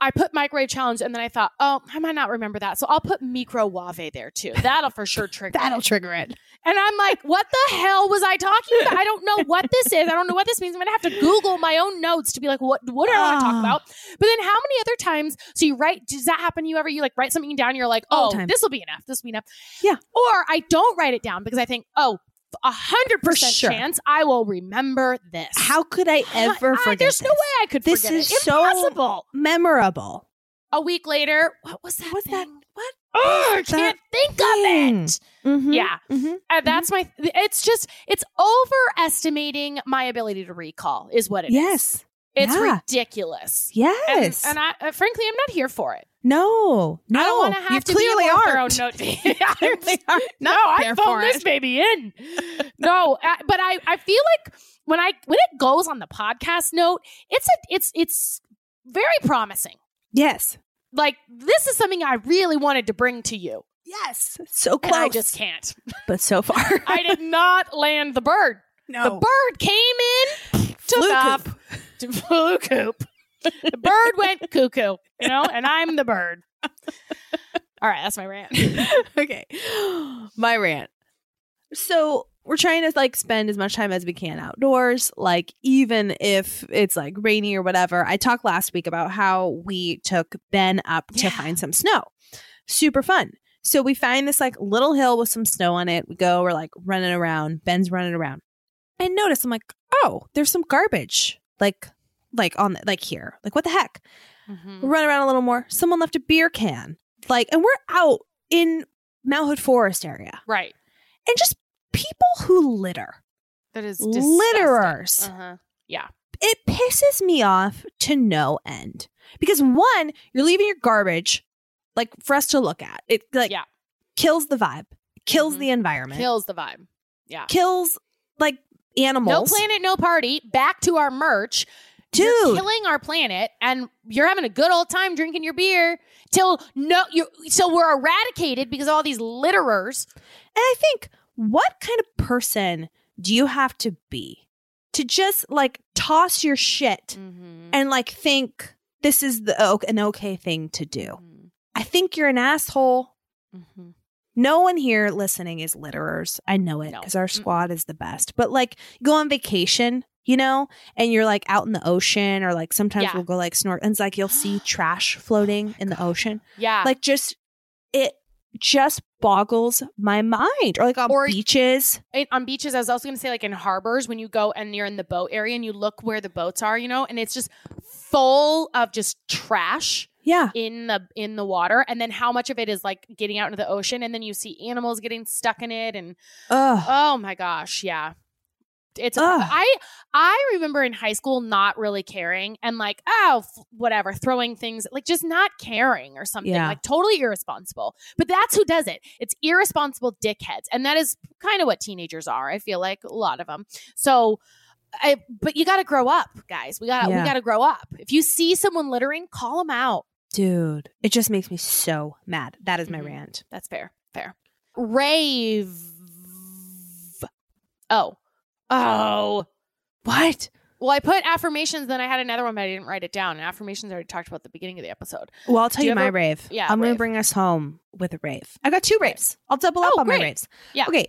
I- put microwave challenge and then I thought, oh, I might not remember that. So I'll put micro microwave there too. That'll for sure trigger. [LAUGHS] That'll it. trigger it. And I'm like, what the hell was I talking about? I don't know what this is. I don't know what this means. I'm gonna have to Google my own notes to be like, what what do I want to talk Ah. about? But then how many other times so you write does that happen to you ever? You like write something down, you're like, oh, this will be enough. This will be enough. Yeah. Or I don't write it down because I think, oh, a hundred percent chance I will remember this. How could I ever I- forget there's no way I could This is it. so- Impossible. memorable. A week later, what was that? What's that? What? Oh, I can't think thing? of it. Mhm, Yeah. mhm. And that's my it's just it's overestimating my ability to recall is what it? it is. It's Yeah. ridiculous. Yes. And, and I uh, frankly I'm not here for it. no. No. I don't want to [LAUGHS] [LAUGHS] you have to clearly be aren't. note- You are no, I phoned this baby in. no, but I I feel like when I when it goes on the podcast note, it's a it's it's very promising. Yes. Like this is something I really wanted to bring to you, Yes. So and close. I just can't. but so far. [LAUGHS] I did not land the bird. no. The bird came in, took Flew coop. to [LAUGHS] flew coop. The bird went cuckoo, you know, and I'm the bird. All right, that's my rant. [LAUGHS] okay. [GASPS] My rant. So we're trying to like spend as much time as we can outdoors, like even if it's like rainy or whatever. I talked last week about how we took Ben up to Yeah. find some snow. Super fun. So we find this like little hill with some snow on it. We go, we're like running around. Ben's running around. I notice I'm like, oh, there's some garbage. Like like on the, like here. Like what the heck? We run around a little more. Someone left a beer can. Like, and we're out in Mount Hood Forest area. Right. And just people who litter. That is Litterers. Uh-huh. Yeah. It pisses me off to no end. Because one, you're leaving your garbage like for us to look at. It like Yeah. kills the vibe, kills Mhm. the environment, Kills the vibe. Yeah. kills like No planet, no party. Back to our merch. Dude. you're killing our planet, and you're having a good old time drinking your beer till no, you so we're eradicated because of all these litterers. And I think, what kind of person do you have to be to just like toss your shit Mm-hmm. and like think this is the an okay thing to do? I think you're an asshole. Mm-hmm. No one here listening is litterers. I know it No. because our Mm-mm. squad is the best. But like, go on vacation, you know, and you're like out in the ocean, or like sometimes Yeah. we'll go like snort, and it's like you'll see [GASPS] trash floating in the oh, ocean. Yeah, Like, just it just boggles my mind. Or like on Or- beaches. it, on beaches, I was also going to say, like in harbors, when you go and you're in the boat area and you look where the boats are, you know, and it's just full of just trash Yeah. in the in the water, and then how much of it is like getting out into the ocean, and then you see animals getting stuck in it, and Ugh. oh my gosh, yeah. It's Ugh. I I remember in high school not really caring and like oh f- whatever throwing things like just not caring or something Yeah. like totally irresponsible but that's who does it it's irresponsible dickheads and that is kind of what teenagers are I feel like a lot of them so I, but you got to grow up guys we got to Yeah. we got to grow up if you see someone littering call them out Dude, it just makes me so mad. That is my Mhm. rant. That's fair. Fair. Rave. Oh. Oh. What? Well, I put affirmations, then I had another one, but I didn't write it down. And affirmations I already talked about at the beginning of the episode. Well, I'll tell Do you, you my ever- rave. Yeah, I'm going to bring us home with a rave. I got two raves. I'll double up Oh, on my raves. Yeah. Okay.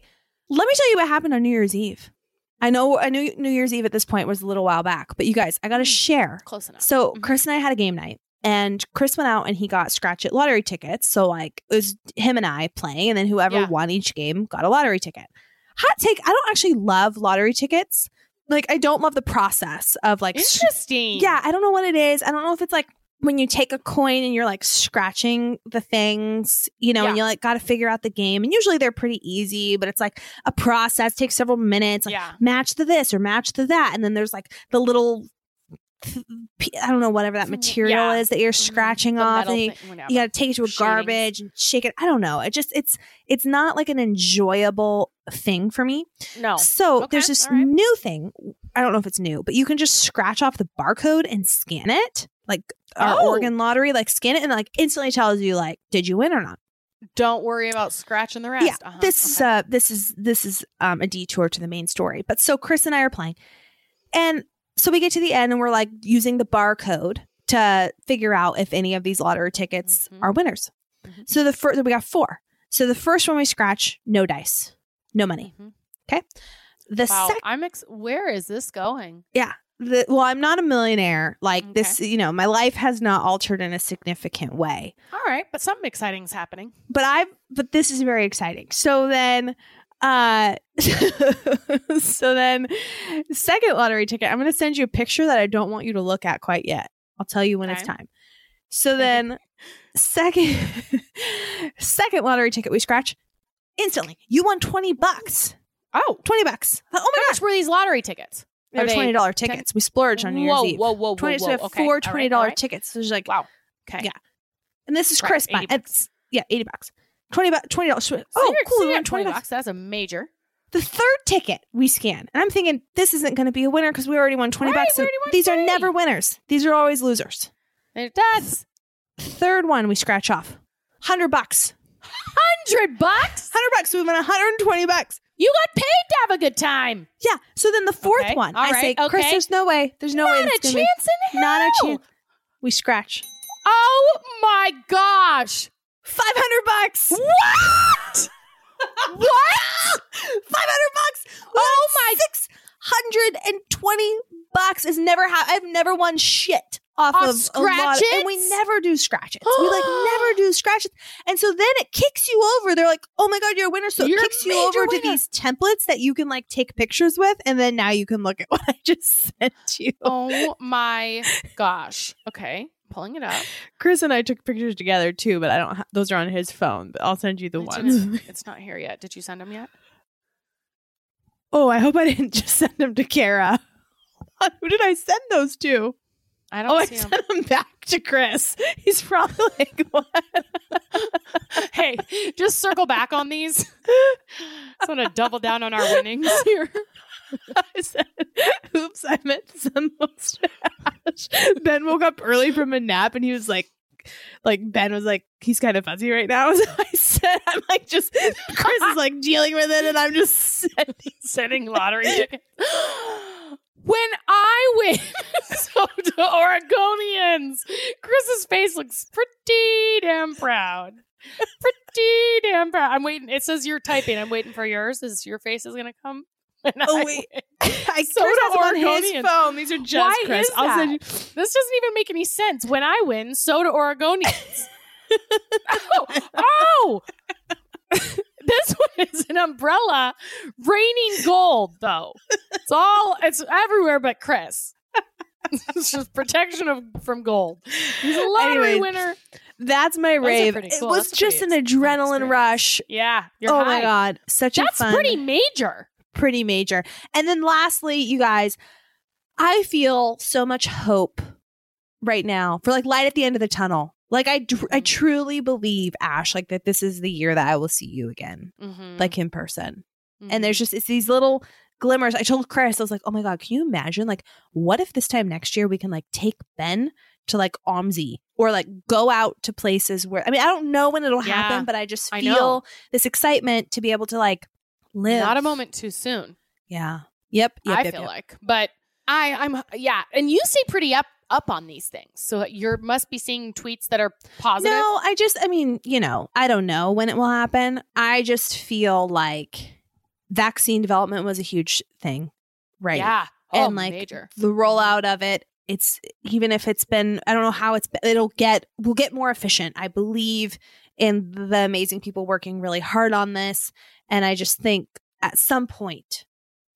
Let me tell you what happened on New Year's Eve. I know I knew New Year's Eve at this point was a little while back, but you guys, I got to Mm. share. Close enough. So Mhm. Chris and I had a game night, and Chris went out and he got scratch it lottery tickets. So like it was him and I playing, and then whoever Yeah. won each game got a lottery ticket. Hot take: I don't actually love lottery tickets. Like I don't love the process of like Interesting. yeah, I don't know what it is. I don't know if it's like when you take a coin and you're like scratching the things, you know, and you like got to figure out the game. And usually they're pretty easy, but it's like a process takes several minutes. Like Yeah. match the this or match the that, and then there's like the little. [LAUGHS] I don't know whatever that material yeah. is that you're Mhm. scratching The off. And you, thing, you got to take it to a garbage and shake it. I don't know. It just it's it's not like an enjoyable thing for me. No. So Okay, there's this right. new thing. I don't know if it's new, but you can just scratch off the barcode and scan it, like our Oh. Oregon lottery, like scan it and like instantly tells you like, did you win or not? Don't worry about scratching the rest. Yeah, Uh-huh. this is Okay. uh, this is this is um, a detour to the main story. But so Chris and I are playing, and so we get to the end and we're like using the barcode to figure out if any of these lottery tickets Mhm. are winners. Mhm. So the first we got four. So the first one we scratch, no dice, no money. Mhm. The Wow. second. I'm ex- where is this going? Yeah. The well i'm not a millionaire like Okay. this you know my life has not altered in a significant way All right, but something exciting is happening. but i've but this is very exciting so then uh [LAUGHS] so then second lottery ticket i'm going to send you a picture that i don't want you to look at quite yet i'll tell you when it's time so then second [LAUGHS] second lottery ticket we scratch instantly you won 20 bucks Oh, 20 bucks oh how my much were these lottery tickets? They're they twenty dollar tickets. We splurged on New whoa, Year's Eve. Whoa, whoa, whoa, Twenty. whoa. So we have okay. four all right, twenty dollar all right. tickets. So there's like, Wow. Okay. Yeah. and this is Right, Chris. 80 buying- It's yeah, eighty bucks. Twenty bucks. Twenty dollars. So Oh, you're- cool. so we won twenty bucks. bucks. That's a major. The third ticket we scan, and I'm thinking this isn't going to be a winner because we already won twenty Right, bucks. won these are never winners. These are always losers. It does. Third one we scratch off. Hundred bucks. Hundred bucks. Hundred bucks. We won hundred and twenty bucks. You got paid to have a good time. Yeah. So then the fourth Okay, one, all I say, right, Chris, okay. there's no way. There's no way. Not a chance be- in hell. Not a chance. We scratch. Oh my gosh. Five hundred bucks. [LAUGHS] What? what? [LAUGHS] Five hundred bucks. Oh my! Six hundred and twenty bucks is never. Ha- I've never won shit off, Off of a lot, and we never do scratches. [GASPS] we like never do scratches, and so then it kicks you over. They're like, "Oh my god, you're a winner!" So You're it kicks you over to these templates that you can like take pictures with, and then now you can look at [LAUGHS] what I just sent you. Oh my gosh. Okay. Pulling it up. Chris and I took pictures together too, but I don't. Ha- those are on his phone. But I'll send you the It's, ones. it's [LAUGHS] not here yet. Did you send them yet? oh, I hope I didn't just send them to Kara. [LAUGHS] Who did I send those to? I don't Oh, I see them. sent them back to Chris. [LAUGHS] He's probably like, what? hey, just circle back on these. Just want to double down on our winnings here. [LAUGHS] I said, oops, I meant send those. [LAUGHS] Ben woke up early from a nap and he was like, like Ben was like, he's kind of fuzzy right now. [LAUGHS] So I said, I'm like, just Chris is like dealing with it, and I'm just sending, Sending lottery tickets. When I win, so to Oregonians, Chris's face looks pretty damn proud. Pretty damn proud. I'm waiting. It says you're typing. I'm waiting for yours. Is your face is gonna come? Oh, wait. [LAUGHS] I So Chris on his phone. These are just Why Chris. is I'll that? send you. This doesn't even make any sense. When I win, so do Oregonians. [LAUGHS] oh, oh! [LAUGHS] this one is an umbrella raining gold, though. It's all it's everywhere but Chris. it's just protection of from gold. He's a lottery Anyways, winner. That's my are rave. pretty It was That's just an pretty ex- fun adrenaline rush. Yeah, oh high. my god, such That's a fun, pretty major. Pretty major. And then lastly, you guys, I feel so much hope right now for like light at the end of the tunnel. Like I, I truly believe Ash, like that this is the year that I will see you again, Mhm. like in person. Mhm. And there's just it's these little glimmers. I told Chris, I was like, oh my god, can you imagine? Like, what if this time next year we can like take Ben to like OMSI or like go out to places where I mean I don't know when it'll Yeah, happen, but I just feel know. this excitement to be able to like live. not a moment too soon. Yeah. Yep. yep I yep, feel yep. like. But I, I'm yeah, and you stay pretty up up on these things, so you must be seeing tweets that are positive. No, I just, I mean, you know, I don't know when it will happen. I just feel like vaccine development was a huge thing, right? Yeah, oh, and like major. the rollout of it, it's even if it's been, I don't know how it's, been, it'll get, we'll get more efficient. I believe in the amazing people working really hard on this. And I just think at some point,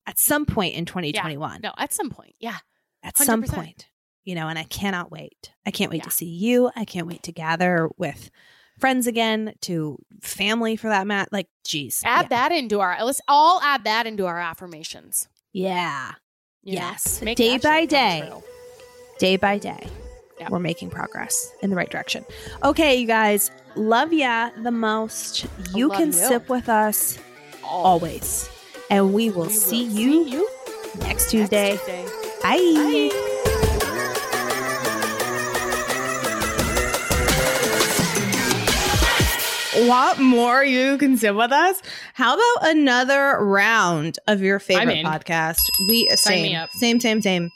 at some point in 2021, No, at some point, yeah. at some point, you know, and I cannot wait. I can't wait Yeah. to see you. I can't wait to gather with friends again, to family for that mat. Like, geez. Add yeah. that into our. Let's all add that into our affirmations. Yeah. you? Yes. Day by day. Day by day, Yep. we're making progress in the right direction. Okay, you guys, love ya the most. You can you. sip with us always. And we will We will see you see you next Tuesday. Next Tuesday. Bye. Bye. Want more? You can sit with us. How about another round of your favorite podcast? We Sign me same, up. same, same, same.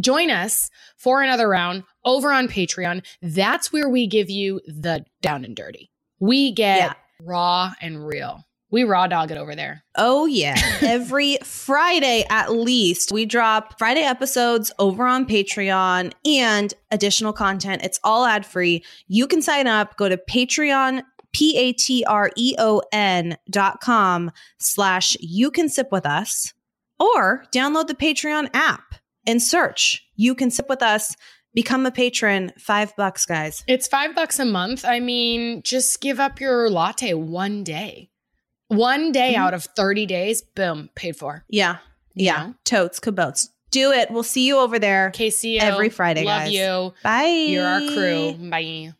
Join us for another round over on Patreon. That's where we give you the down and dirty. We get Yeah. raw and real. We raw dog it over there. Oh yeah, every Friday at least we drop Friday episodes over on Patreon and additional content. It's all ad free. You can sign up. Go to Patreon. P A T R E O N dot com slash you can sip with us or download the Patreon app and search you can sip with us. Become a patron. Five bucks, guys. It's five bucks a month. I mean, just give up your latte one day. One day Mhm. out of 30 days, boom, paid for. Yeah. You Yeah. know? Totes, cabotes. Do it. We'll see you over there KCO. Every Friday, Love guys. you. Bye. You're our crew. Bye.